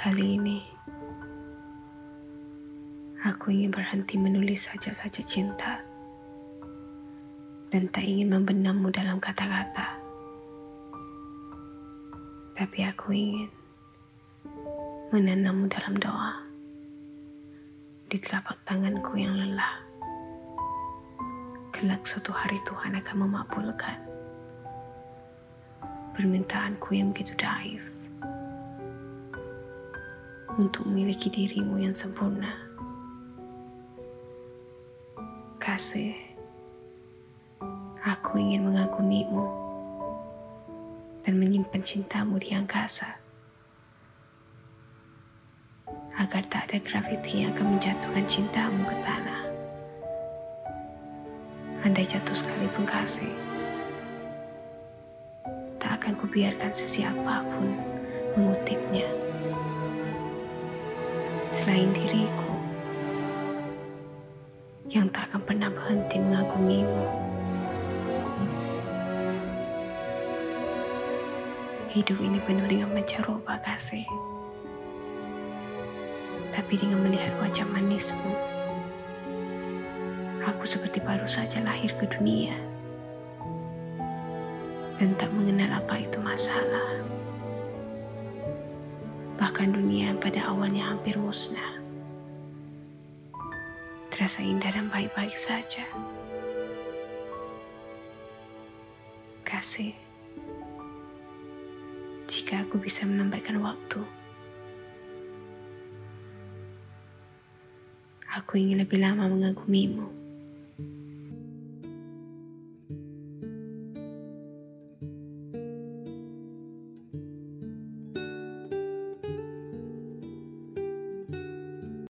Kali ini, aku ingin berhenti menulis saja-saja cinta dan tak ingin membenammu dalam kata-kata. Tapi aku ingin menanammu dalam doa di telapak tanganku yang lelah. Kelak suatu hari Tuhan akan memakbulkan permintaanku yang begitu daif untuk memiliki dirimu yang sempurna. Kasih, aku ingin mengagumimu dan menyimpan cintamu di angkasa. Agar tak ada graviti yang akan menjatuhkan cintamu ke tanah. Andai jatuh sekalipun kasih, tak akan kubiarkan sesiapapun mengutipnya selain diriku yang tak akan pernah berhenti mengagumimu. Hidup ini penuh dengan mencaroba kasih. Tapi dengan melihat wajah manismu, aku seperti baru saja lahir ke dunia dan tak mengenal apa itu masalah bahkan dunia pada awalnya hampir musnah. Terasa indah dan baik-baik saja. Kasih, jika aku bisa menambahkan waktu, aku ingin lebih lama mengagumimu.